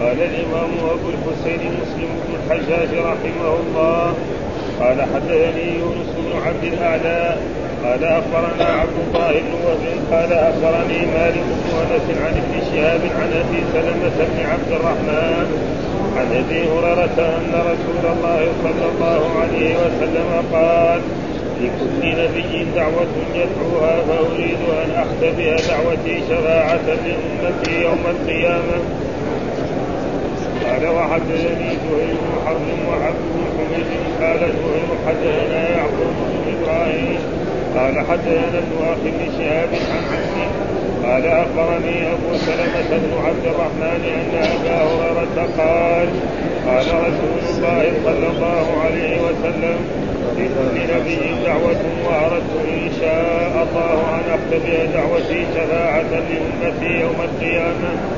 قال الإمام أبو الحسين مسلم بن الحجاج رحمه الله قال حدثني يونس بن عبد الأعلى قال أخبرنا عبد الله بن وهب قال أخبرني مالك بن أنس عن ابن شهاب عن أبي سلمة بن عبد الرحمن عن أبي هريرة أن رسول الله صلى الله عليه وسلم قال لكل نبي دعوة يدعوها فأريد أن أختبئ دعوتي شفاعة لأمتي يوم القيامة. قال وحدثني زهير بن حرب وعبد بن حميد قال زهير حدثنا يعقوب بن إبراهيم قال حدثنا ابن أخي بن شهاب عن عمي قال أخبرني أبو سلمة بن عبد الرحمن أن أبا هريرة قال قال رسول الله صلى الله عليه وسلم لكل نبي دعوة وأردت إن شاء الله أن أختبئ دعوتي شفاعة لأمتي يوم القيامة.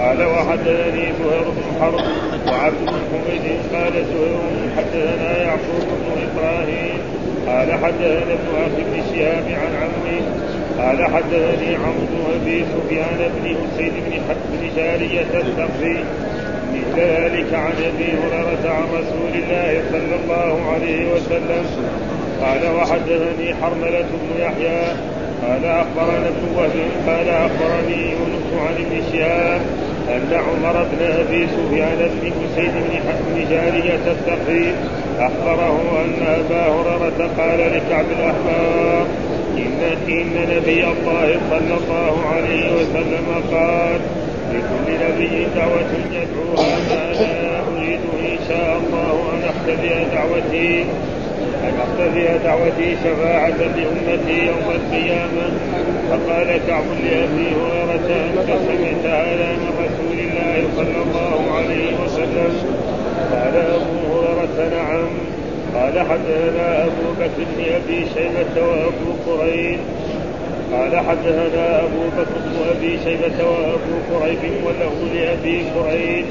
قال وحدثني زهير بن حرب وعبد بن حميد قال زهير حدثنا يعقوب بن إبراهيم قال حدثنا ابن أخي بن شهاب عن عمي قال حدثني عمرو بن أبي سفيان بن حسين بن بن جارية الثقفي مثل ذلك عن أبي هريرة عن رسول الله صلى الله عليه وسلم قال وحدثني حرملة بن يحيى قال أخبرنا ابن وهب قال أخبرني يونس عن ابن شهاب أن عمر بن أبي سفيان بن حسين بن جارية الثقفي أخبره أن أبا هريرة قال لكعب الأحبار إن إن نبي الله صلى الله عليه وسلم قال لكل نبي دعوة يدعوها فأنا أريد إن شاء الله أن أختبئ دعوتي. أن أقتضي دعوتي شفاعة لأمتي يوم القيامة. فقال كعب لأبي هريرة أنت سمعت هذا من رسول الله صلى الله عليه وسلم؟ قال أبو هريرة نعم. قال حدثنا أبو بكر بن أبي شيبة وأبو قريب. قال حدثنا أبو بكر بن أبي شيبة وأبو قريب وله لأبي قريب.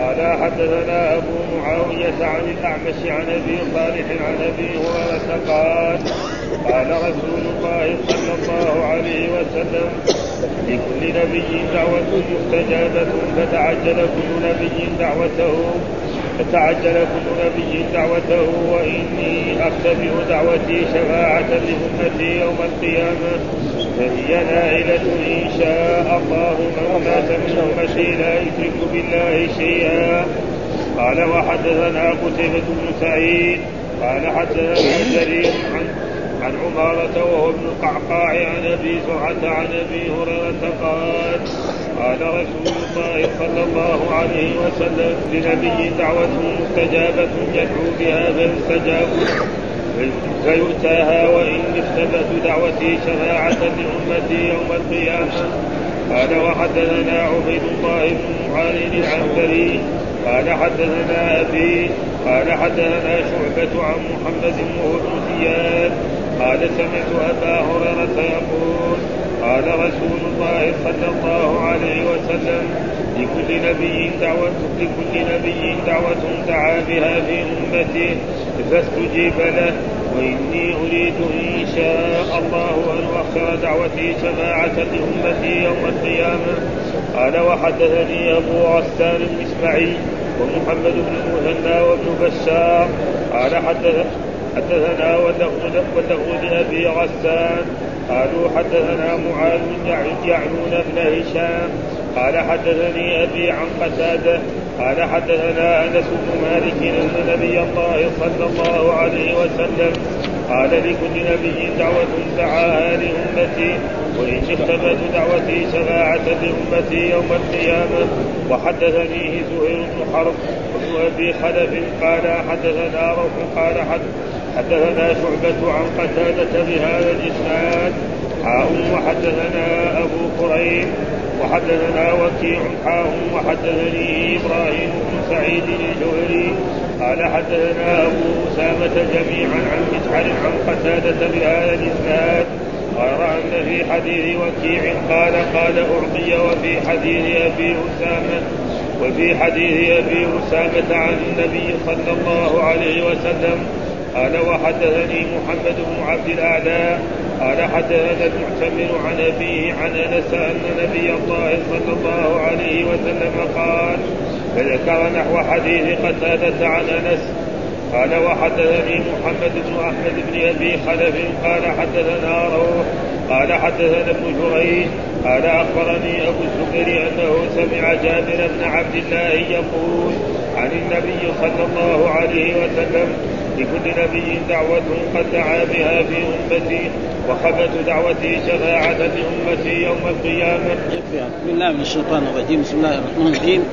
قال حدثنا أبو معاوية عن الأعمش عن أبي صالح عن أبي هريرة قال قال رسول الله صلى الله عليه وسلم لكل نبي دعوة مستجابة فتعجل كل نبي دعوته فتعجل كل نبي دعوته وإني أختبئ دعوتي شفاعة لأمتي يوم القيامة. فهي نائلة إن شاء الله من مات من أمتي لا يشرك بالله شيئا. قال وحدثنا قتيبة بن سعيد قال حدثنا جرير عن عن عمارة وهو ابن القعقاع عن أبي زرعة عن أبي هريرة قال قال رسول الله صلى الله عليه وسلم لنبي دعوة مستجابة يدعو بها فيستجاب فيؤتاها وإن اختبأت دعوتي شفاعة لأمتي يوم القيامة. قال وحدثنا عبيد الله بن معاذ العنبري قال حدثنا أبي. قال حدثنا شعبة عن محمد وهو ابن زياد. قال سمعت أبا هريرة يقول قال رسول الله صلى الله عليه وسلم لكل نبي دعوة لكل نبي دعوة دعا بها في أمته فاستجيب له. وإني أريد إن شاء الله أن أؤخر دعوتي شفاعة لأمتي يوم القيامة. قال وحدثني أبو غسان المسمعي ومحمد بن المثنى وابن بشار. قال حدثنا وله لأبي غسان قالوا حدثنا معاذ يعنون بن هشام. قال حدثني أبي عن قتادة قال حدثنا أنس بن مالك أن نبي الله صلى الله عليه وسلم قال لكل نبي دعوة دعاها لأمتي وإن اختبت دعوتي شفاعة لأمتي يوم القيامة. وحدثنيه زهير بن حرب بن أبي خلف قال حدثنا روح قال حدثنا شعبة عن قتادة بهذا الإسناد. حاء وحدثنا أبو قريب وحدثنا وكيع حاء وحدثني إبراهيم بن سعيد الجوهري قال حدثنا أبو أسامة جميعا عن مسعر عن قتادة بهذا الإسناد. غير أن في حديث وكيع قال قال أعطي وفي حديث أبي أسامة وفي حديث أبي أسامة عن النبي صلى الله عليه وسلم. قال وحدثني محمد بن عبد الأعلى قال حدثنا المعتمر عن أبيه عن أنس أن نبي الله صلى الله عليه وسلم قال فذكر نحو حديث قتادة عن أنس. قال وحدثني محمد بن أحمد بن أبي خلف. قال حدثنا روح. قال حدثنا ابن جريج. قال أخبرني أبو الزبير أنه سمع جابر بن عبد الله يقول عن النبي صلى الله عليه وسلم لكل نبي دعوة قد دعا بها في أمتي وخبت دعوتي شفاعة لأمتي يوم القيامة. بسم الله من الشيطان الرجيم، بسم الله الرحمن الرحيم،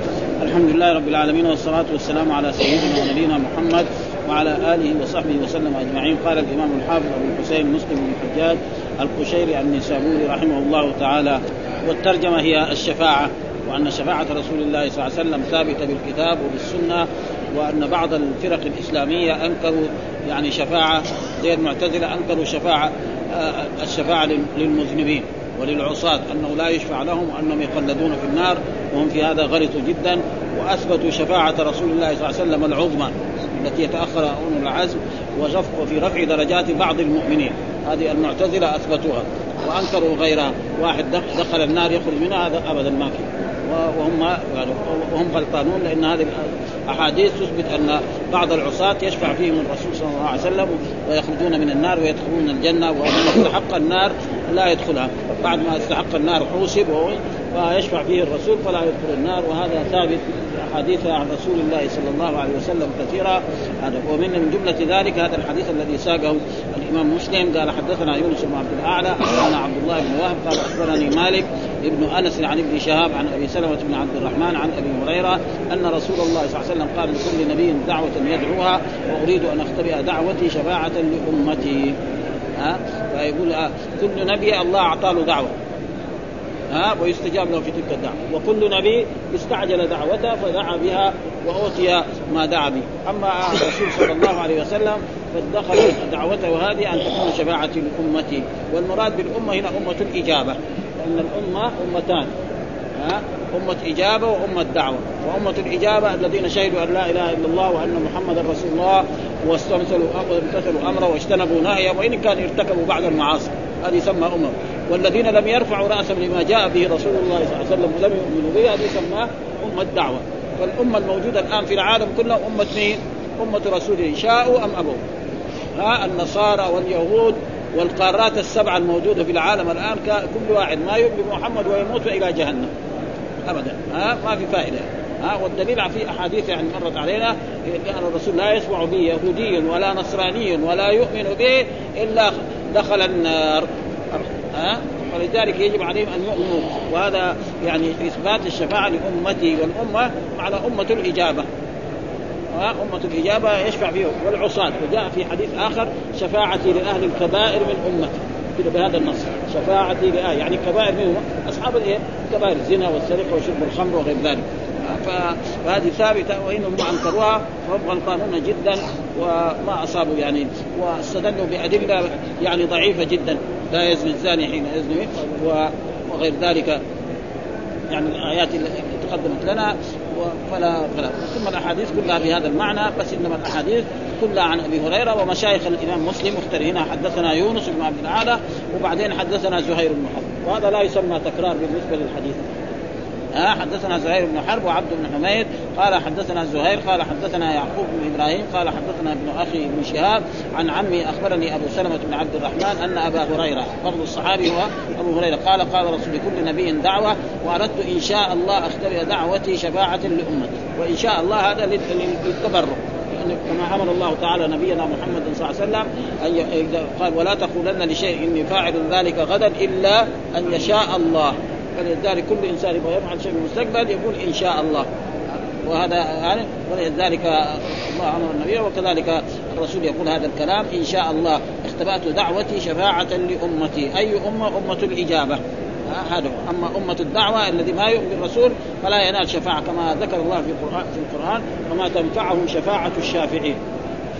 الحمد لله رب العالمين والصلاة والسلام على سيدنا ونبينا محمد وعلى آله وصحبه وسلم أجمعين. قال الإمام الحافظ أبو الحسين مسلم بن الحجاج القشيري النسابوري رحمه الله تعالى والترجمة هي الشفاعة وأن شفاعة رسول الله صلى الله عليه وسلم ثابتة بالكتاب وبالسنة وأن بعض الفرق الإسلامية أنكروا يعني شفاعة زي المعتزله أنكروا شفاعة آه، الشفاعة للمذنبين وللعصاة أنه لا يشفع لهم وأنهم يخلدون في النار وهم في هذا غلطوا جدا وأثبتوا شفاعة رسول الله صلى الله عليه وسلم العظمى التي يتأخر اولو العزم وفي رفع درجات بعض المؤمنين. هذه المعتزلة أثبتوها وأنكروا غيرها واحد دخل النار يخرج منها هذا ابدا ما في. وهم يعني وهم غلطانون لأن هذه الاحاديث تثبت أن بعض العصاة يشفع فيهم الرسول صلى الله عليه وسلم ويخرجون من النار ويدخلون الجنة ومن استحق النار لا يدخلها. بعد ما استحق النار حوسب فيشفع فيه الرسول فلا يدخل النار. وهذا ثابت أحاديث عن رسول الله صلى الله عليه وسلم كثيرة. ومن من جملة ذلك. هذا الحديث الذي ساقه الإمام مسلم. قال حدثنا يونس بن عبد الأعلى أخبرنا عبد الله بن وهب قال أخبرني مالك ابن أنس عن ابن شهاب عن أبي سلمة بن عبد الرحمن عن أبي هريرة أن رسول الله صلى الله عليه وسلم قال لكل نبي دعوة يدعوها وأريد أن أختبئ دعوتي شفاعة لأمتي. ها؟ فيقول آه كل نبي الله أعطى له دعوة. ها؟ ويستجاب له في تلك الدعوة. وكل نبي استعجل دعوته فدعا بها وأوتي ما دعا به. أما الرسول صلى الله عليه وسلم فدخل دعوته هذه أن تكون شفاعة لأمتي. والمراد بالأمة هنا أمة الإجابة. لأن الأمة أمتان. ها؟ أمة إجابة وأمة دعوة. وأمة الإجابة الذين شهدوا أن لا إله إلا الله وأن محمدا رسول الله واستمثلوا وامتثلوا أمره واجتنبوا نهيه وإن كان ارتكبوا بعض المعاصي. هذه يسمى أمم والذين لم يرفعوا رأسهم لما جاء به رسول الله صلى الله عليه وسلم ولم يؤمنوا به هذه يسمى أمة دعوة. فالأمة الموجودة الآن في العالم كلها أمة مين؟ أمة رسوله شاءوا أم أبوا. ها؟ النصارى واليهود والقارات السبعة الموجودة في العالم الآن كل واحد ما يؤمن بمحمد ويموت إلى جهنم. أبدا. ها؟ ما في فائدة. ها؟ والدليل في أحاديث يعني مرت علينا كان الرسول لا يسمع به يهودي ولا نصراني ولا يؤمن به إلا دخل النار. ها؟ ولذلك يجب عليهم أن يؤمنوا. وهذا يعني إثبات الشفاعة لأمتي والأمة معنى أمة الإجابة. أمة الإجابة يشفع فيه. والعصاة. وجاء في حديث آخر شفاعتي لأهل الكبائر من أمتي كده بهذا النص. شفاعتي لأهل يعني كبائر منهم أصحاب الإيه؟ كبائر الزنا والسرقة وشرب الخمر وغير ذلك. فهذه ثابتة وإنهم أنكروها. فهم غلطانون جدا وما أصابوا يعني واستدلوا بأدلة يعني ضعيفة جدا. لا يزني الزاني حين يزني وغير ذلك. يعني الآيات التي تقدمت لنا فلا فلا ثم الأحاديث كلها بهذا المعنى بس إنما الأحاديث كلها عن أبي هريرة ومشايخ الإمام مسلم مختار هنا حدثنا يونس بن عبد الاعلى وبعدين حدثنا زهير بن وهذا لا يسمى تكرار بالنسبة للحديث. ها حدثنا زهير بن حرب وعبد بن حميد. قال حدثنا زهير قال حدثنا يعقوب بن إبراهيم قال حدثنا ابن أخي ابن شهاب عن عمي أخبرني أبو سلمة بن عبد الرحمن أن أبا هريرة فضل الصحابي هو أبو هريرة قال قال رسول لكل نبي دعوة وأردت إن شاء الله أختبئ دعوتي شفاعة لأمتي وإن شاء الله هذا للتبرك كما أمر الله تعالى نبينا محمد صلى الله عليه وسلم أن قال ولا تقولن لشيء إني فاعل ذلك غدا إلا أن يشاء الله. فلذلك كل إنسان يبغى يفعل شيء في المستقبل يقول إن شاء الله. وهذا يعني ولذلك الله أمر النبي وكذلك الرسول يقول هذا الكلام إن شاء الله. اختبأت دعوتي شفاعة لأمتي. أي أمة؟ أمة الإجابة. هذا أما أمة الدعوة الذي ما يؤمن بالرسول فلا ينال شفاعة كما ذكر الله في القران في القرآن وما تنفعهم شفاعة الشافعين.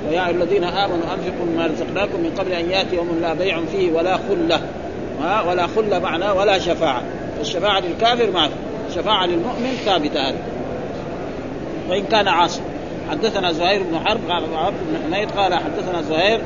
ويا الذين آمنوا أنفقوا مما رزقناكم من قبل أن ياتي يوم لا بيع فيه ولا خلة. ولا خلة معناه ولا شفاعة. الشفاعة للكافر ما الشفاعة للمؤمن ثابتة هذه. وإن كان عاصي حدثنا زهير بن حرب قال عبد بن حميد قال حدثنا زهير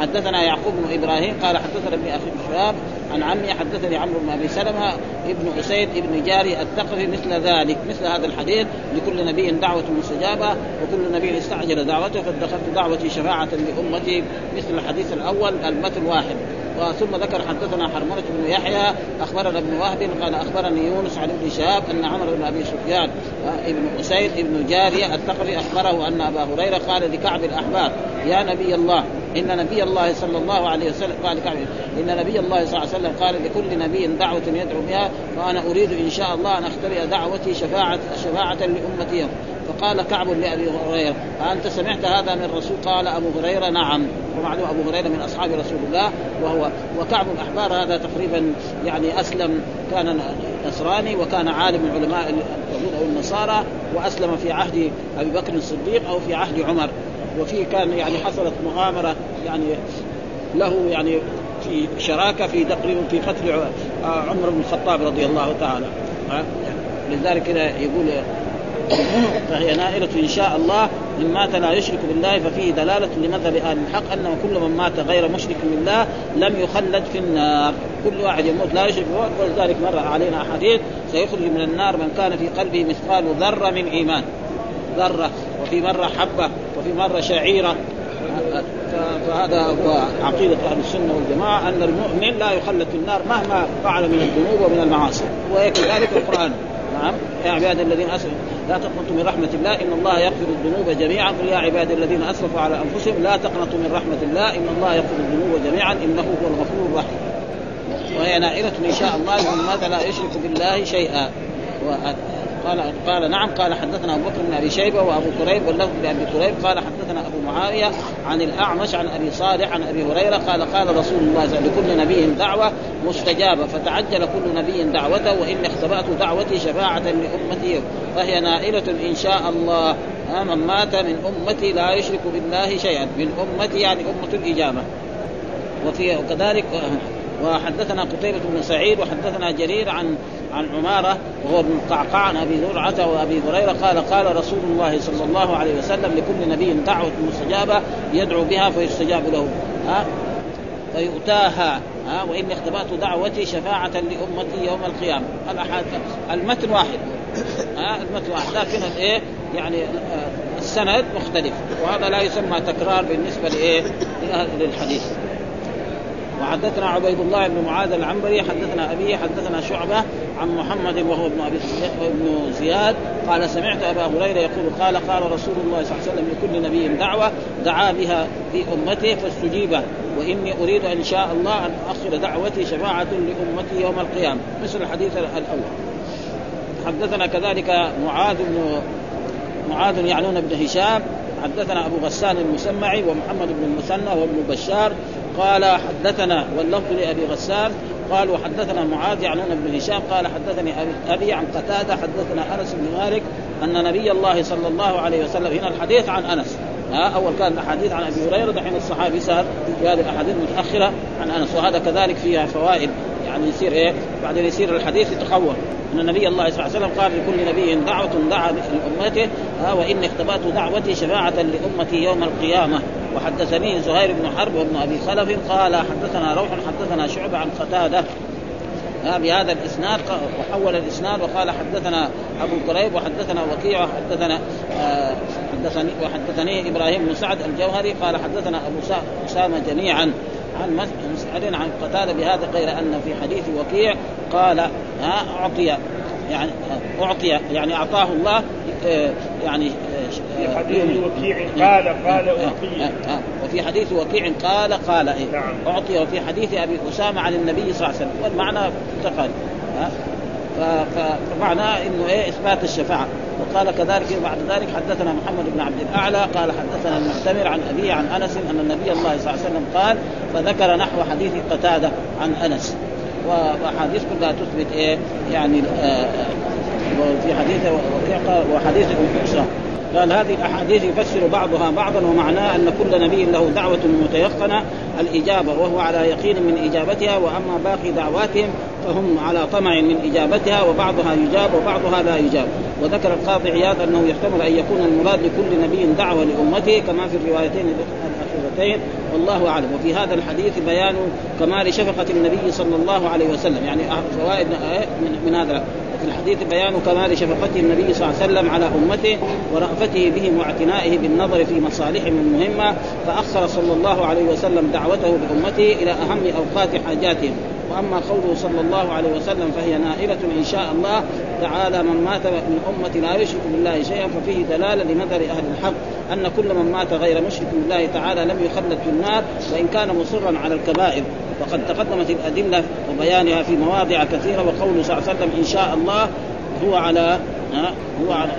حدثنا يعقوب بن إبراهيم قال حدثنا ابن أخي شهاب عن عمي حدثني عمرو بن أبي سلمة ابن أسيد ابن جاري الثقفي مثل ذلك مثل هذا الحديث لكل نبي دعوة مستجابة وكل نبي استعجل دعوته فادخلت دعوتي شفاعة لأمتي مثل الحديث الأول المتن واحد. ثم ذكر حدثنا حرملة بن يحيى أخبرنا ابن وهب قال أخبرني يونس عن ابن شهاب أن عمر بن أبي سفيان آه، ابن أسيد ابن جارية الثقفي أخبره أن أبا هريرة قال لكعب الأحبار يا نبي الله إن نبي الله صلى الله عليه وسلم قال كعب إن نبي الله صلى الله عليه وسلم قال لكل نبي دعوة يدعو بها وأنا أريد إن شاء الله أن اختبئ دعوتي شفاعه شفاعة لأمتي. فقال كعب لأبي هريرة أنت سمعت هذا من الرسول قال أبو هريرة نعم ومعلوم أبو هريرة من أصحاب رسول الله وهو وكعب الاحبار هذا تقريبا يعني أسلم كان نصراني وكان عالم من علماء اليهود أو النصارى وأسلم في عهد أبي بكر الصديق أو في عهد عمر. وفيه كان يعني حصلت مؤامره يعني له يعني في شراكة في تقريبا في قتل عمر بن الخطاب رضي الله تعالى لذلك يقول فهي نائلة إن شاء الله. من مات لا يشرك بالله ففيه دلالة لمذهب أهل الحق أنه كل من مات غير مشرك بالله لم يخلد في النار. كل واحد يموت لا يشرك بالله ولذلك مر علينا أحاديث سيخرج من النار من كان في قلبه مثقال ذرة من إيمان. ذرة وفي مرة حبة وفي مرة شعيرة. فهذا هو عقيدة أهل السنة والجماعة أن المؤمن لا يخلد في النار مهما فعل من الذنوب ومن المعاصي. وكذلك القرآن. نعم. يا عباد الذين اسرفوا لا تقنطوا من رحمة الله إن الله يغفر الذنوب جميعا. قل يا عباد الذين أسرفوا على أنفسهم لا تقنطوا من رحمة الله إن الله يغفر الذنوب جميعا. إنه هو الغفور الرحيم. وهي نائلة إن شاء الله من ماذا لا يشرك بالله شيئا. قال قال نعم قال حدثنا أبو بكر بن أبي شيبة وأبو كريب واللفظ لابي كريب. قال حدثنا أبو معاوية عن الأعمش عن أبي صالح عن أبي هريرة قال قال رسول الله صلى الله عليه وسلم لكل نبي دعوة مستجابة فتعجل كل نبي دعوته وإني اختبأت دعوتي شفاعة لأمتي فهي نائلة إن شاء الله. من مات من أمتي لا يشرك بالله شيئا. من أمتي يعني أمة الإجابة. وفي وكذلك وحدثنا قتيبة بن سعيد وحدثنا جرير عن عن عمارة وهو ابن القعقاع عن أبي زرعة وأبي هريرة قال قال رسول الله صلى الله عليه وسلم لكل نبي دعوة مستجابة يدعو بها فيستجاب له. ها؟ فيؤتاها. ها؟ وإني اختبأت دعوتي شفاعة لأمتي يوم القيامة. الأحاديث المتن واحد. ها؟ المتن واحد. لكن الايه يعني السند مختلف. وهذا لا يسمى تكرار بالنسبة لإيه؟ للحديث وحدثنا عبيد الله بن معاذ العنبري حدثنا ابي حدثنا شعبة عن محمد وهو ابن أبي ابن زياد. قال سمعت أبا هريرة يقول قال قال رسول الله صلى الله عليه وسلم لكل نبي دعوة دعا بها في أمته فاستجيب وإني أريد إن شاء الله أن اؤخر دعوتي شفاعة لأمتي يوم القيامة. مثل الحديث الأول. حدثنا كذلك معاذ بن معاذ يعنون بن هشام حدثنا أبو غسان المسمعي ومحمد بن المثنى وابن بشار قال حدثنا واللفظ لأبي غسان قال وحدثنا معاذ يعنون بن هشام قال حدثني أبي عن قتادة حدثنا أنس بن مالك أن نبي الله صلى الله عليه وسلم هنا الحديث عن أنس. ها أول كان الأحاديث عن أبي هريرة دحين الصحابي صار في هذه الأحاديث المتأخرة عن أنس وهذا كذلك فيها فوائد يعني يصير إيه؟ بعدين يصير الحديث يتخور أن نبي الله صلى الله عليه وسلم قال لكل نبي دعوة دعا لأمته ها وإني اختبات دعوتي شفاعة لأمتي يوم القيامة. وحدثني زهير بن حرب وابن أبي خلف قال حدثنا روح حدثنا شعبة عن قتادة. بهذا الإسناد وحول الإسناد وقال حدثنا أبو كريب وحدثنا وكيع وحدثنا آه حدثني وحدثني إبراهيم بن سعد الجوهري قال حدثنا أبو أسامة جميعا عن مسعد عن قتادة بهذا غير أن في حديث وكيع قال ها أعطي يعني اعطي يعني أعطاه الله يعني في حديث وكيع قال قال أعطي وفي حديث وكيع قال قال إيه؟ نعم. أعطي وفي حديث أبي أسامة عن النبي صلى الله عليه وسلم والمعنى تقال فمعناه إنه إيه إثبات الشفاعة وقال كذلك بعد ذلك حدثنا محمد بن عبد الأعلى قال حدثنا المعتمر عن ابي عن أنس أن النبي الله صلى الله عليه وسلم قال فذكر نحو حديث قتادة عن أنس وأحاديث كلها تثبت إيه؟ يعني آه وفي حديث وحديث ابن قال هذه الأحاديث يفسر بعضها بعضا ومعناه أن كل نبي له دعوة متيقنة الإجابة وهو على يقين من إجابتها وأما باقي دعواتهم فهم على طمع من إجابتها وبعضها يجاب وبعضها لا يجاب. وذكر القاضي عياض أنه يحتمل أن يكون المراد لكل نبي دعوة لأمته كما في الروايتين الأخيرتين. والله أعلم. وفي هذا الحديث بيان كمال شفقة النبي صلى الله عليه وسلم. يعني فوائد من, من هذا في الحديث بيان كمال شفقته النبي صلى الله عليه وسلم على أمته ورأفته بهم واعتنائه بالنظر في مصالحهم المهمه فاخر صلى الله عليه وسلم دعوته بأمته إلى أهم أوقات حاجاتهم وأما قوله صلى الله عليه وسلم فهي نائلة إن شاء الله تعالى من مات من أمة لا يشرك بالله شيئا ففيه دلالة لنظر أهل الحق أن كل من مات غير مشرك بالله تعالى لم يخلد في النار وإن كان مصرا على الكبائر. وقد تقدمت الأدلة وبيانها في مواضع كثيرة وقوله صلى الله عليه وسلم إن شاء الله هو على هو على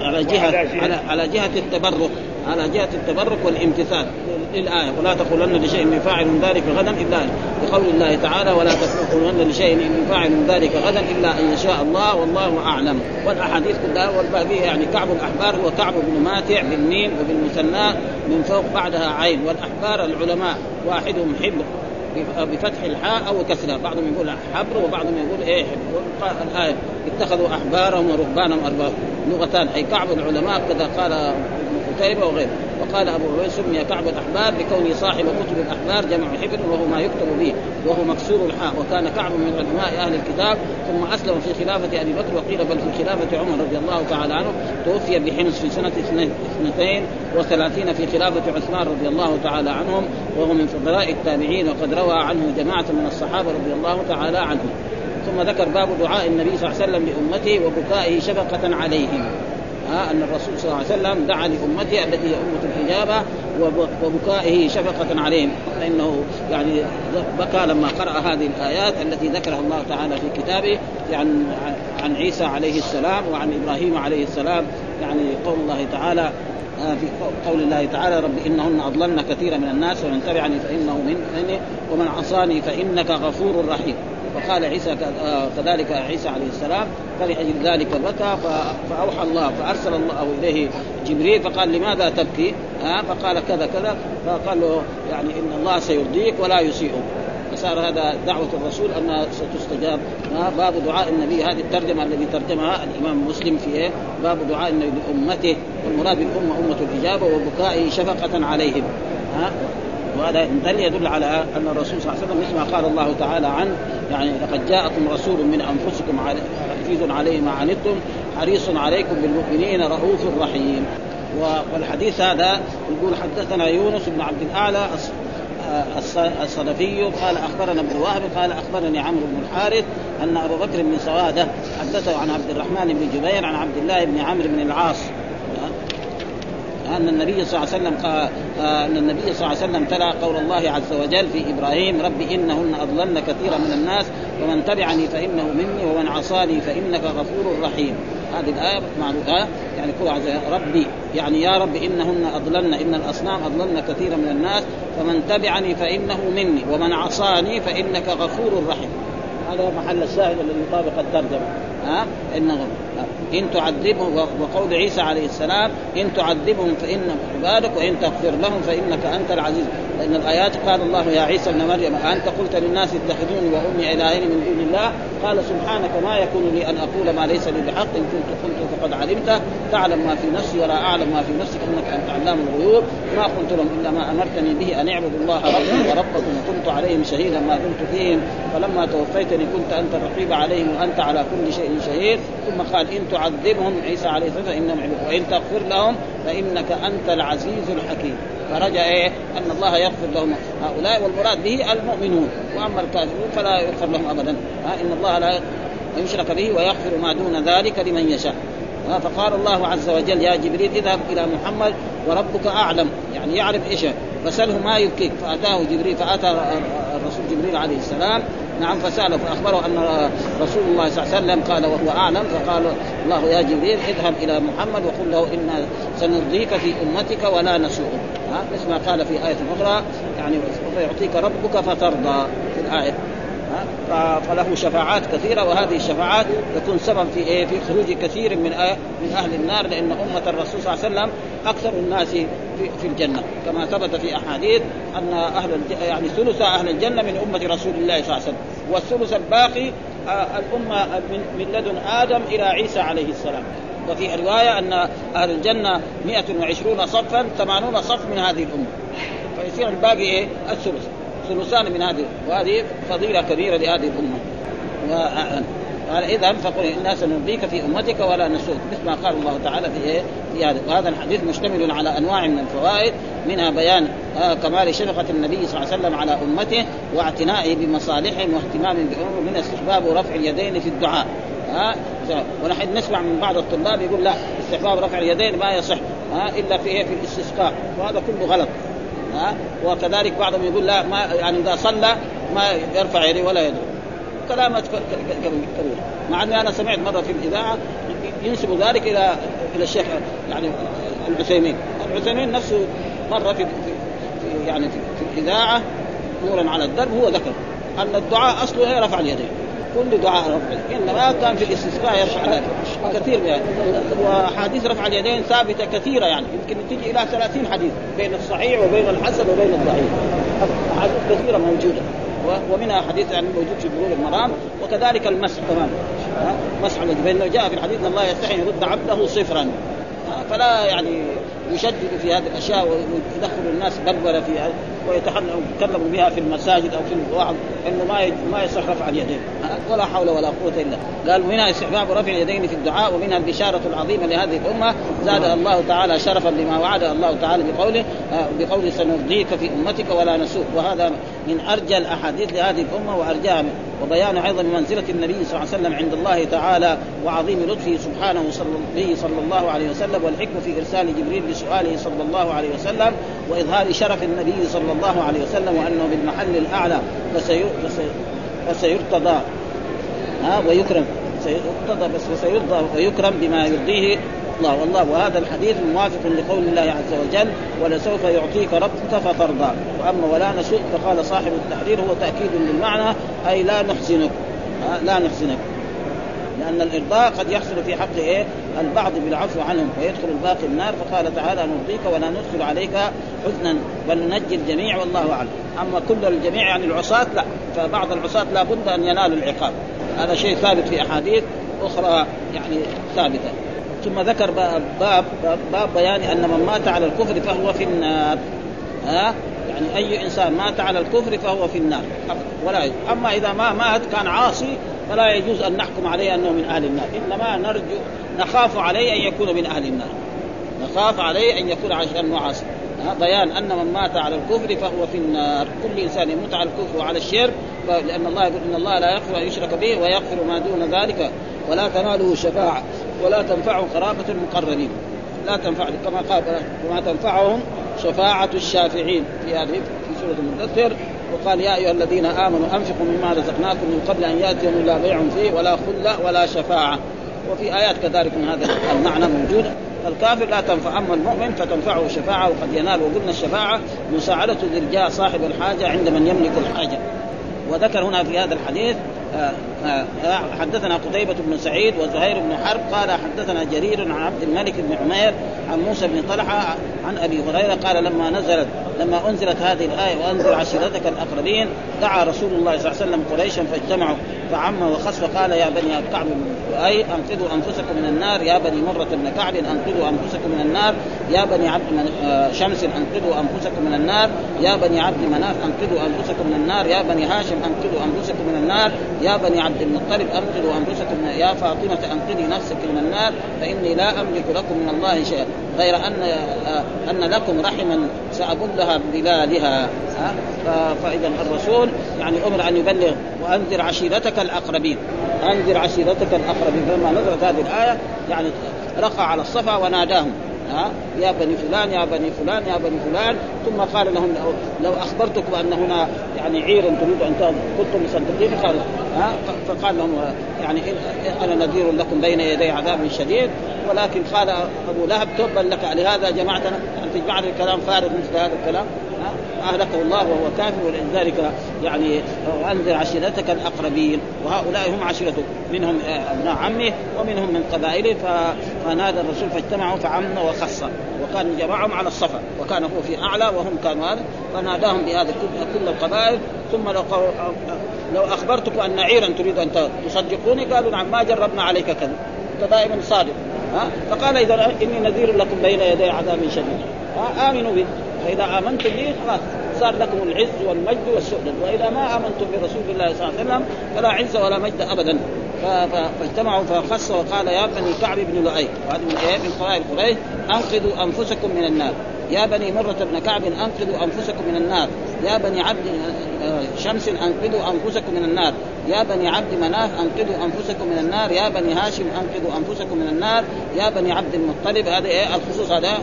على جهة على على جهة التبرك على جهة التبرك والامتثال للآية. ولا تقولن لشيء اني فاعل ذلك غدا إلا بقول الله تعالى ولا تقولن لشيء اني فاعل ذلك غدا إلا أن يشاء الله والله أعلم. والأحاديث كلها والبابيه يعني كعب الأحبار هو كعب بن ماتع بالميم وبالمثنى من فوق بعدها عين. والأحبار العلماء واحدهم حبر. بفتح الحاء أو كسرها. بعضهم يقول حبر وبعضهم يقول إيه حبر. الايه اتخذوا أحبارهم ورهبانهم أرباب. لغتان. أي كعب العلماء كذا قال قتيبة وغيره. وقال أبو عبيد سمي كعب الأحبار بكونه صاحب كتب الأحبار جمع حبر وهو ما يكتب به وهو مكسور الحاء. وكان كعب من علماء أهل الكتاب ثم أسلم في خلافة أبي بكر وقيل بل في خلافة عمر رضي الله تعالى عنه توفي بحمص في سنة اثنتين وثلاثين في خلافة عثمان رضي الله تعالى عنهم وهو من فضلاء التابعين وقد روى عنه جماعة من الصحابة رضي الله تعالى عنهم. ثم ذكر باب دعاء النبي صلى الله عليه وسلم لأمته وبكائه شفقة عليهم. ها أن الرسول صلى الله عليه وسلم دعا لأمته التي هي أمة الاجابه وبكائه شفقة عليهم. فإنه يعني بكى لما قرأ هذه الآيات التي ذكرها الله تعالى في كتابه عن عن عيسى عليه السلام وعن إبراهيم عليه السلام. يعني قول الله تعالى في قول الله تعالى رب إنهن أضللن كثيرا من الناس ومن تبعني فإنه مني ومن عصاني فإنك غفور رحيم. فقال عيسى آه، كذلك عيسى عليه السلام فلأجل ذلك بكى فأوحى الله فأرسل الله إليه جبريل فقال لماذا تبكي؟ ها؟ فقال كذا كذا فقال له يعني إن الله سيرضيك ولا يسيئك. فصار هذا دعوة الرسول أنها ستستجاب. باب دعاء النبي هذه الترجمة الذي ترجمها الإمام مسلم في إيه؟ باب دعاء النبي لأمته والمراد بالأمة أمة الإجابة وبكائه شفقة عليهم. ها؟ وهذا دل يدل على أن الرسول صلى الله عليه وسلم مثل ما قال الله تعالى عنه يعني لقد جاءكم رسول من أنفسكم عزيز عليه ما عنتم حريص عليكم بالمؤمنين رؤوف رحيم. والحديث هذا يقول حدثنا يونس بن عبد الأعلى الصدفي قال أخبرنا ابن وهب قال أخبرني عمرو بن الحارث أن أبو بكر بن سوادة حدثه عن عبد الرحمن بن جبير عن عبد الله بن عمرو بن العاص أن النبي صلى الله عليه وسلم قال أن النبي صلى الله عليه وسلم تلا قول الله عز وجل في إبراهيم رب إنهن اضللن كثيرا من الناس ومن تبعني فإنه مني ومن عصاني فإنك غفور رحيم. هذه الآية معروفة يعني عز ربي يعني يا رب إنهن اضللن إن الأصنام اضللن كثيرا من الناس فمن تبعني فإنه مني ومن عصاني فإنك غفور رحيم. هذا محل الشاهد الذي يطابق الترجمة. ها؟ انه إن تعذبهم وقول عيسى عليه السلام إن تعذبهم فإنهم عبادك وإن تغفر لهم فإنك أنت العزيز. لأن الآيات قال الله يا عيسى ابن مريم انت قلت للناس اتخذوني وأمي إلهين من دون الله؟ قال سبحانك ما يكون لي أن أقول ما ليس لي بحق إن كنت قلت فقد علمته تعلم ما في نفسي ولا أعلم ما في نفسك إنك أنت علام الغيوب. ما قلت لهم إلا ما أمرتني به أن اعبدوا الله ربي وربكم وكنت عليهم شهيدا ما دمت فيهم. فلما توفيتني كنت أنت الرقيب عليهم وأنت على كل شيء شهيد. ثم قال إن تعذبهم عيسى عليه السلام فانهم عبادك وإن تغفر لهم فإنك أنت العزيز الحكيم. فرجع إيه؟ أن الله يغفر لهم. هؤلاء والمراد به المؤمنون. وأما الكافرون فلا يغفر لهم ابدا. إن الله لا يشرك به ويغفر ما دون ذلك لمن يشاء. فقال الله عز وجل يا جبريل اذهب إلى محمد وربك أعلم. يعني يعرف إيش؟ فسأله ما يبكيك. فأتاه جبريل فأتى الرسول جبريل عليه السلام نعم فسأله فأخبره أن رسول الله صلى الله عليه وسلم قال وهو أعلم فقال الله يا جبريل اذهب إلى محمد وقل له إنا سنرضيك في أمتك ولا نسوءك. ها مثل ما قال في آية أخرى يعني ويعطيك ربك فترضى في الآية. فله شفاعات كثيرة وهذه الشفاعات تكون سبب في إيه؟ في خروج كثير من من أهل النار لأن أمة الرسول صلى الله عليه وسلم أكثر الناس في, الجنة. كما ثبت في أحاديث أن أهل يعني ثلث أهل الجنة من أمة رسول الله صلى الله عليه وسلم. والثلث الباقي آه الأمة من, من لدن آدم إلى عيسى عليه السلام. وفي روايه أن أهل الجنة 120 صفا 80 صف من هذه الأمة. فيصير الباقي إيه؟ الثلث. ثلثان من هذه وهذه فضيلة كبيرة لهذه الأمة. قال إذا فقل أنا سنرضيك في أمتك ولا نسوك. مثل ما قال الله تعالى في إيه؟ في هذا. وهذا الحديث مشتمل على أنواع من الفوائد منها بيان آه كمال شفقه النبي صلى الله عليه وسلم على أمته واعتنائه بمصالحهم واهتمام بامور من استحباب رفع اليدين في الدعاء. ها آه ونحن نسمع من بعض الطلاب يقول لا استحباب رفع اليدين ما يصح. آه إلا في إيه؟ في الاستسقاء. وهذا كله غلط. ها وكذلك بعضهم يقول لا ما يعني إذا صلى ما يرفع يديه ولا يدعو كلامات كبيره مع أني أنا سمعت مرة في الإذاعة ينسب ذلك إلى إلى الشيخ يعني العثيمين. العثيمين نفسه مرة في, في يعني في, الإذاعة نورا على الدرب هو ذكر أن الدعاء أصله رفع اليدين كل دعاء رفع إنما كان في الاستسقاء يرفع اليدين كثير يعني. واحاديث رفع اليدين ثابتة كثيرة يعني. يمكن تجي إلى 30 حديث بين الصحيح وبين الحسن وبين الضعيف. احاديث كثيرة موجودة. ومنها حديث يعني موجود في بلوغ المرام وكذلك المسح كمان. مسح الوجه. فانه جاء في الحديث أن الله يستحي أن يرد عبده صفرا. فلا يعني يشدد في هذه الأشياء ويدخل الناس بلبلة في ويتكلم بها في المساجد أو في الوعظ انه ما ما يصح رفع اليدين ولا حول ولا قوة إلا قال منها استحباب رفع اليدين في الدعاء ومنها البشارة العظيمة لهذه الأمة. زادها الله تعالى شرفا بما وعدها الله تعالى بقوله بقوله سنرضيك في أمتك ولا نسوق وهذا من أرجى الأحاديث لهذه الأمة وأرجاها وبيان أيضا منزلة النبي صلى الله عليه وسلم عند الله تعالى وعظيم لطفه سبحانه به صلى الله عليه وسلم والحكمة في إرسال جبريل لسؤاله صلى الله عليه وسلم وإظهار شرف النبي صلى الله عليه وسلم وأنه بالمحل الأعلى فسيرتضى. ها ويكرم. سيرتضى بس فسيرضى ويكرم بما يرضيه الله والله وهذا الحديث موافق لقول الله عز وجل ولسوف يعطيك ربك فترضى. وأما ولا نسوء فقال صاحب التحرير هو تأكيد للمعنى أي لا نحزنك. لا نحزنك. لأن الإرضاء قد يحصل في حق إيه؟ البعض بالعفو عنهم ويدخل الباقي النار فقال تعالى نرضيك ولا ندخل عليك حزنا بل ننجي الجميع والله أعلم. أما كل الجميع يعني العصاة لا. فبعض العصاة لا بد أن ينالوا العقاب. هذا شيء ثابت في أحاديث أخرى يعني ثابتة. ثم ذكر باب باب, باب بيان أن من مات على الكفر فهو في النار. ها؟ يعني أي إنسان مات على الكفر فهو في النار. ولا يجوز. أما إذا ما مات كان عاصي فلا يجوز أن نحكم عليه أنه من أهل النار. إنما نرجو نخاف عليه أن يكون من أهل النار. نخاف عليه أن يكون عشان عاصي. بيان أن من مات على الكفر فهو في النار. كل إنسان يموت على الكفر وعلى الشرك لأن الله يقول إن الله لا يغفر أن يشرك به ويغفر ما دون ذلك ولا تناله شفاعة. ولا تنفعه قرابه المقربين لا تنفع كما قال وما تنفعهم شفاعة الشافعين. في هذه في سورة المدثر وقال يا أيها الذين آمنوا أنفقوا مما رزقناكم من قبل أن يأتي لا بيع فيه ولا خلة ولا شفاعة. وفي آيات كذلك من هذا المعنى موجودة. الكافر لا تنفع أما المؤمن فتنفعه شفاعة وقد ينال وقلنا الشفاعة مساعدة الارجاء صاحب الحاجة عند من يملك الحاجة. وذكر هنا في هذا الحديث آه، حدثنا قتيبة بن سعيد وزهير بن حرب قال حدثنا جرير عن عبد الملك بن عمير عن موسى بن طلحة عن أبي هريرة قال لما نزلت لما أنزلت هذه الآية وأنزل عشيرتك الأقربين دعا رسول الله صلى الله عليه وسلم قريشا فاجتمعوا فعم وخص فقال يا بني كعب أي أنقذوا أنفسكم من النار يا بني مرة بن كعب أنقذوا أنفسكم من النار يا بني عبد شمس أنقذوا أنفسكم من النار يا بني عبد مناف أنقذوا أنفسكم من النار يا بني هاشم أنقذوا أنفسكم من النار يا بني عبد المطلب انقذوا انفسكم يا فاطمة أنقذي نفسك من النار فإني لا أملك لكم من الله شيئا. غير أن أن لكم رحما سابلها بلالها. فاذا الرسول يعني أمر أن يبلغ وأنذر عشيرتك الأقربين. أنذر عشيرتك الأقربين. فلما نزلت هذه الآية يعني رقى على الصفا وناداهم. ها؟ يا بني فلان يا بني فلان يا بني فلان. ثم قال لهم لو أخبرتكم أن هنا يعني عير تريد أن كنتم مصدقين؟ قال ها؟ فقال لهم يعني أنا نذير لكم بين يدي عذاب شديد. ولكن قال أبو لهب تبا لك لهذا جمعتنا ان تجمعنا الكلام فارغ مثل هذا الكلام. اهلكه الله وهو كافر ولذلك يعني أنذر عشيرتك الأقربين. وهؤلاء هم عشيرته. منهم أبناء عمه ومنهم من قبائله فنادى الرسول فاجتمعوا فعم وخص. وكان جمعهم على الصفا. وكان هو في أعلى وهم كانوا هذا. فناداهم بهذا كل القبائل. ثم لو لو اخبرتكم أن عيرا تريد أن تصدقوني قالوا نعم ما جربنا عليك كذا. أنت دائما صادق. ها؟ فقال إذا إني نذير لكم بين يدي عذاب شديد. آمنوا به. فإذا آمنتم به خلاص صار لكم العز والمجد والسؤدد وإذا ما آمنتم برسول الله صلى الله عليه وسلم فلا عز ولا مجد ابدا. فاجتمعوا فخص وقال يا بني كعب بن لؤي. وهذه من إيه من قبائل قريش أنقذوا أنفسكم من النار. يا بني مرة بن كعب أنقذوا أنفسكم من النار. يا بني عبد شمس أنقذوا أنفسكم من النار. يا بني عبد مناف أنقذوا أنفسكم من النار. يا بني هاشم أنقذوا أنفسكم من النار. يا بني عبد المطلب هذا إيه؟ الخصوص هذا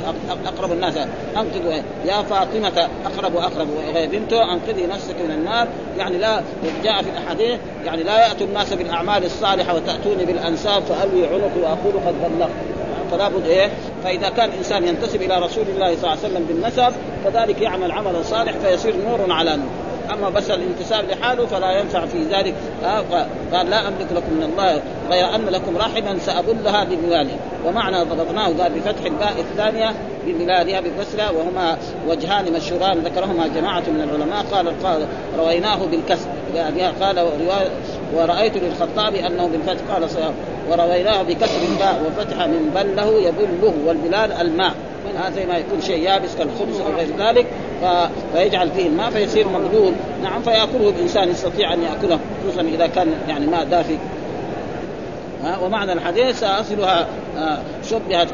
أقرب الناس. أنقذوا إيه؟ يا فاطمة أقرب وأقرب بنته. أنقذي نفسك من النار. يعني لا جاء في الأحاديث يعني لا يأتوا الناس بالأعمال الصالحة وتأتوني بالأنساب فألوي عنقي وأقول قد بلغت فلا بد إيه؟ فإذا كان إنسان ينتسب إلى رسول الله صلى الله عليه وسلم بالنسب فذلك يعمل عملا صالح فيصير نور على نور. أما بس الانتساب لحاله فلا ينفع في ذلك. قال لا أملك لكم من الله غير أن لكم رحما سأبلها بموالي ومعنى ضبطناه قال بفتح الباء الثانية بميلادها بالكسرة وهما وجهان مشهوران ذكرهما جماعة من العلماء. قال قال رويناه بالكسر قال ورأيت للخطاب أنه بالفتح قال ورويناه بكسر الباء وفتح من بله يبله والبلال الماء. من هذا ما يكون شيء يابس كالخبز أو غير ذلك. فيجعل فيه الماء فيصير مبلول. نعم فيأكله الإنسان يستطيع أن يأكله خصوصا إذا كان يعني ماء دافئ ومعنى الحديث اصلها شبهت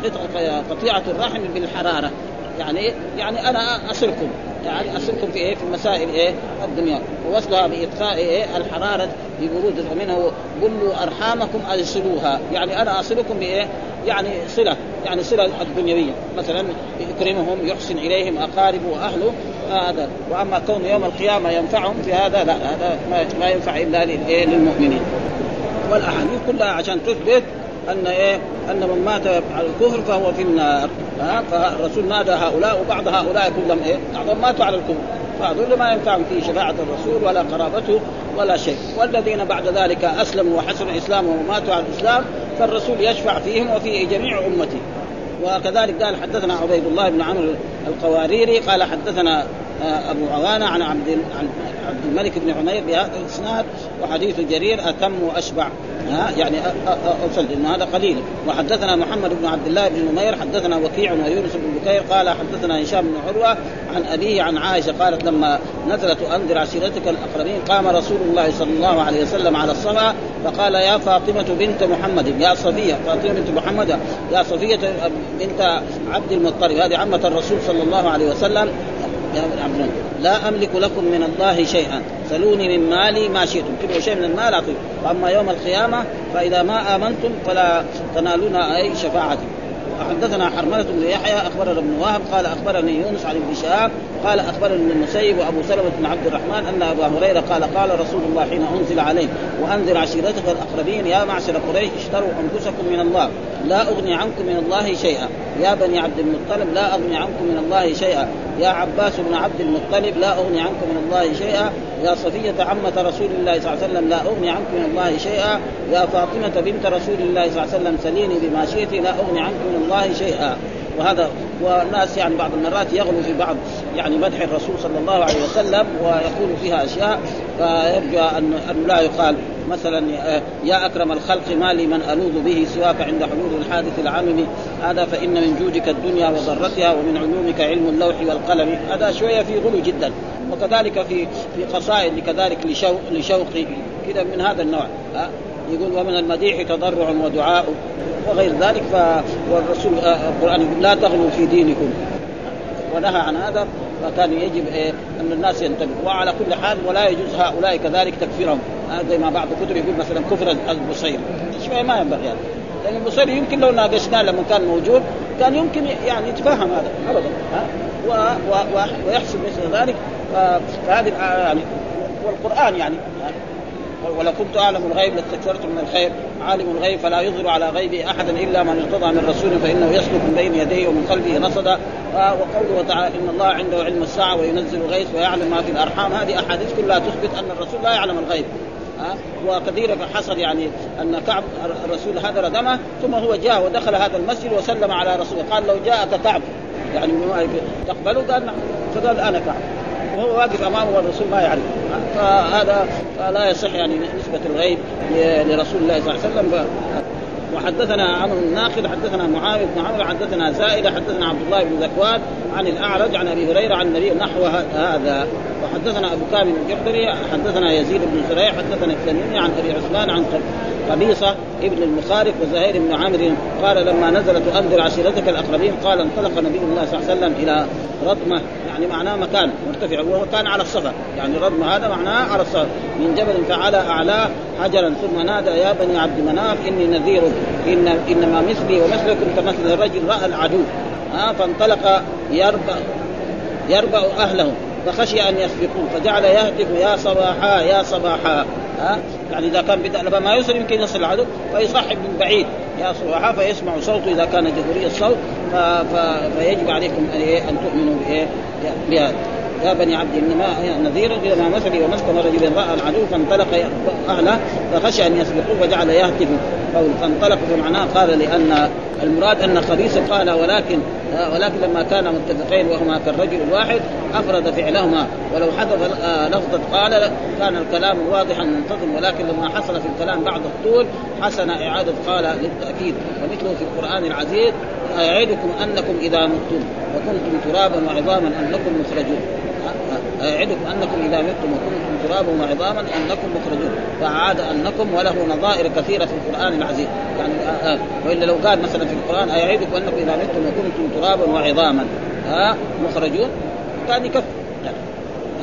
قطيعة الرحم بالحرارة. يعني يعني أنا أصلكم. يعني اصلكم في إيه؟ في المسائل إيه؟ الدنيا. ووصلها باطفاء إيه؟ الحرارة ببرود ومنه. بلوا أرحامكم أرسلوها. يعني أنا أصلكم بإيه؟ يعني صلة. يعني صلة الدنيوية. مثلا يكرمهم يحسن إليهم أقاربه وأهله. هذا. وأما كون يوم القيامة ينفعهم في هذا لا هذا ما ينفع إلا للمؤمنين. والأحاديث كلها عشان تثبت أن إيه؟ أن من مات على الكفر فهو في النار. ها؟ فالرسول نادى هؤلاء وبعض هؤلاء كلهم إيه؟ بعضهم ماتوا على الكفر. فهذول ما ينفعهم في شفاعة الرسول ولا قرابته ولا شيء. والذين بعد ذلك أسلموا وحسنوا إسلامهم وماتوا على الإسلام فالرسول يشفع فيهم وفي جميع أمته. وكذلك قال حدثنا عبيد الله بن عمرو القواريري قال حدثنا أبو عوانة عن عبد عن عبد الملك بن عمير بهذا الإسناد وحديث جرير أتم وأشبع. ها؟ يعني اوصل لأن هذا قليل. وحدثنا محمد بن عبد الله بن نمير حدثنا وكيع ويونس بن بكير قال حدثنا هشام بن عروة عن أبيه عن عائشة قالت لما نزلت أنذر عشيرتك الأقربين قام رسول الله صلى الله عليه وسلم على الصفا فقال يا فاطمة بنت محمد يا صفية فاطمة بنت محمد يا صفية بنت عبد المطلب. هذه عمة الرسول صلى الله عليه وسلم. لا أملك لكم من الله شيئا. سلوني من مالي ما شئتم. تبغوا شيء من المال اعطيه وأما يوم القيامة فإذا ما آمنتم فلا تنالون أي شفاعتي وحدثنا حرملة بن يحيى أخبرنا ابن وهب قال أخبرني يونس عن ابن شهاب قال أخبرني المسيب وأبو سلمة بن عبد الرحمن أن أبا هريرة قال قال رسول الله حين أنزل عليه وأنذر عشيرتك الأقربين يا معشر قريش اشتروا أنفسكم من الله لا أغني عنكم من الله شيئا. يا بني عبد المطلب لا أغني عنكم من الله شيئا. يا عباس بن عبد المطلب لا أغني عنكم من الله شيئا. يا صفية عمة رسول الله صلى الله عليه وسلم لا أغني عنكم من الله شيئا. يا فاطمة بنت رسول الله صلى الله عليه وسلم سليني بما شئت لا أغني عنكم من الله شيئا. وهذا والناس يعني بعض المرات يغلو في بعض يعني مدح الرسول صلى الله عليه وسلم ويقول فيها أشياء فيرجى أن أن لا يقال. مثلا يا أكرم الخلق ما لي من ألوذ به سواك عند حلول الحادث العامم هذا فإن من جودك الدنيا وضرتها ومن علومك علم اللوح والقلم. هذا شوية في غلو جدا. وكذلك في في قصائد كذلك لشوق لشوقي. كذا من هذا النوع. يقول ومن المديح تضرع ودعاء. وغير ذلك ف والرسول القرآن يقول لا تغلوا في دينكم. ونهى عن هذا فكان يجب إيه أن الناس ينتبهوا. وعلى كل حال ولا يجوز هؤلاء كذلك تكفيرهم. زي ما بعض الكتب يقول مثلا كفر البصير. شوية ما ينبغي هذا. لأن البصير يمكن لو ناقشناه لما كان موجود كان يمكن يعني يتفهم هذا. ابدا. و و و ويحصل مثل ذلك. فهذه يعني والقرآن يعني ولو كنت أعلم الغيب لاستكثرت من الخير. عالم الغيب فلا يظهر على غيبه أحدا إلا من ارتضى من رسول فإنه يسلك من بين يديه ومن خلفه رصدا وقوله تعالى إن الله عنده علم الساعة وينزل الغيث ويعلم ما في الأرحام. هذه أحاديث كلها تثبت أن الرسول لا يعلم الغيب. ها وكثيرا حصل يعني أن كعب الرسول هدر دمه ثم هو جاء ودخل هذا المسجد وسلم على رسوله. قال لو جاءك كعب يعني تقبله؟ قال نعم. فقال أنا كعب. وهو واقف أمامه والرسول ما يعرف. فهذا لا يصح يعني نسبة الغيب لرسول الله صلى الله عليه وسلم. وحدثنا عمرو الناقد حدثنا معاوية بن عمرو حدثنا زائده حدثنا عبد الله بن ذكوان عن الأعرج عن أبي هريرة عن النبي نحو هذا. وحدثنا أبو كامل الجحدري حدثنا يزيد بن زريع حدثنا التميمي عن أبي عثمان عن قبيصه ابن المخارق وزهير بن عامر قال لما نزلت انذر عشيرتك الأقربين قال انطلق نبي الله صلى الله عليه وسلم إلى رضمة. يعني معناه مكان مرتفع وهو كان على الصفا يعني رضمة هذا معناه على الصفا من جبل فعلى اعلاه حجرا ثم نادى يا بني عبد مناف إني نذير إن إنما مثلي ومثلكم كمثل الرجل رأى العدو. ها فانطلق يربع يربع أهله فخشي أن يسبقوه فجعل يهتف يا صباحا يا صباحا. ها؟ يعني إذا كان بدأ ما يوصل يمكن يصل العدو فيصحب من بعيد. يا صباحا فيسمع صوته إذا كان جهوري الصوت ف... ف... فيجب عليكم أن, إيه؟ أن تؤمنوا بهذا. يا بني عبد انما نذير ما مثلي ومسكن رجل رأى العدو فانطلق أهله فخشي أن يسبقوه فجعل يهتف. قول فانطلق فمعناه قال لأن المراد أن خبيث قال ولكن ولكن لما كان متفقين وهما كالرجل الواحد أفرد فعلهما. ولو حذف لفظه قال كان الكلام واضحا منتظم ولكن لما حصل في الكلام بعد الطول حسن إعادة قال للتأكيد. ومثله في القرآن العزيز اعدكم أنكم إذا متم وكنتم ترابا وعظاما أنكم مخرجون. أعدكم أنكم إذا متم وكنتم ترابا وعظاما أنكم مخرجون. فأعاد أنكم وله نظائر كثيرة في القرآن العزيز. يعني آه, آه. وإلا لو قال مثلا في القرآن أيعدكم أنكم إذا متم وكنتم ترابا وعظاما؟ آه مخرجون؟ كان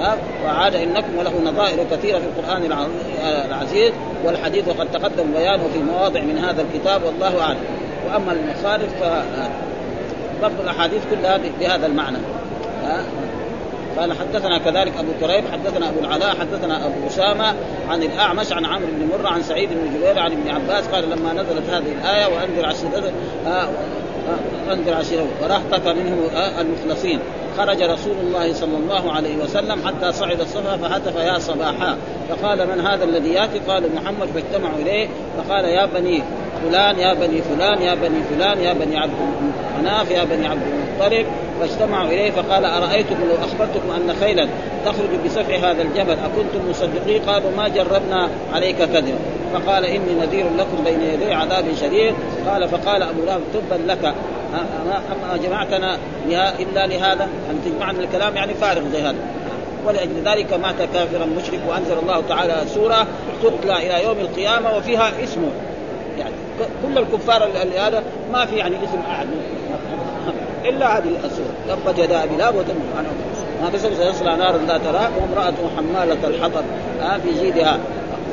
ها وعاد إنكم وله نظائر كثيرة في القرآن العزيز. والحديث وقد تقدم بيانه في مواضع من هذا الكتاب والله أعلم. وأما المخالف ف ضبط الأحاديث كلها بهذا المعنى. ها قال حدثنا كذلك أبو كريب حدثنا أبو العلاء حدثنا أبو أسامة عن الأعمش عن عمرو بن مرة عن سعيد بن جبير عن ابن عباس قال لما نزلت هذه الآية وأنذر عشيرتك أنذر عشيرتك ورهطك منهم المخلصين. خرج رسول الله صلى الله عليه وسلم حتى صعد الصفا فهتف يا صباحا. فقال من هذا الذي يأتي؟ قالوا محمد فاجتمعوا إليه. فقال يا بني فلان يا بني فلان يا بني فلان يا بني عبد مناف يا بني عبد المطلب فاجتمعوا إليه فقال أرأيتكم لو أخبرتكم أن خيلا تخرج بسفح هذا الجبل أكنتم مصدقين؟ قالوا ما جربنا عليك كذبا فقال إني نذير لكم بين يدي عذاب شديد. قال فقال أبو لهب تبا لك. اما جمعتنا إلا لهذا؟ ان تجمعنا الكلام يعني فارغ زي هذا. ولأجل ذلك مات كافرا مشرك وأنزل الله تعالى سورة تتلى إلى يوم القيامة وفيها اسمه يعني كل الكفار اللي هذا ما في يعني اسم أحد. إلا هذه الاسود تبت يدا أبي لهب وتم ما كسب سيصلى نارا ذات لهب وامراته حمالة الحطب. آه في جيدها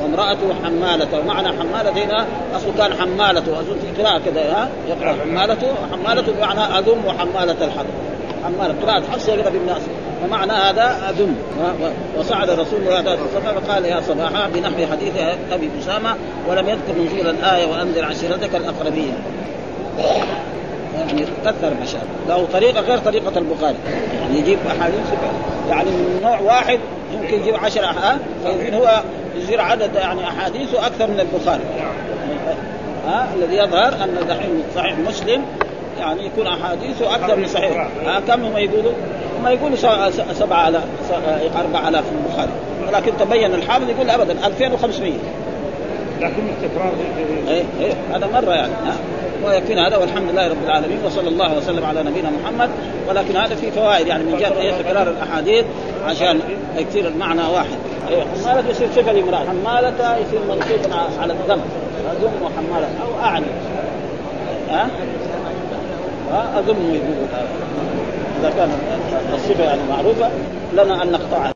وامرأته حمالة. ومعنى حمالة هنا أصله كان حمالته أظن في قراءة كذا ها يقرأ حمالته وحمالته بمعنى أذم وحمالة الحطب. حمالة. قراءة حفص يقرأ بالناس ومعنى هذا أذم. وصعد رسول الله صلى الله عليه وسلم فقال يا صباحا بنحو حديث أبي أسامة ولم يذكر نزول الآية وأنذر عشيرتك الأقربين. يعني كثر ما شاء له طريقة غير طريقة البخاري. يعني يجيب أحاديث يعني من نوع واحد يمكن يجيب عشر ها؟ فيمكن هو يصير عدد يعني احاديثه أكثر من البخاري. ها؟ الذي يظهر أن دحين صحيح مسلم يعني يكون أحاديثه أكثر من صحيح. ها؟ كم هم يقولوا؟ هم يقولوا سبعة آلاف أربعة آلاف في البخاري. ولكن تبين الحافظ يقول أبدا 2500 لكن التكرار إيه إيه هذا مرة يعني ويكفينا هذا والحمد لله رب العالمين وصلى الله وسلم على نبينا محمد. ولكن هذا فيه فوائد يعني من جهة تكرار الأحاديث عشان يصير المعنى واحد. حمالة يصير صفة لامرأة حمالة يصير منصوب على الذم أذم وحمالة أو أعني. ها؟ أذم يقول. إذا كان الصفة يعني معروفة لنا أن نقطعها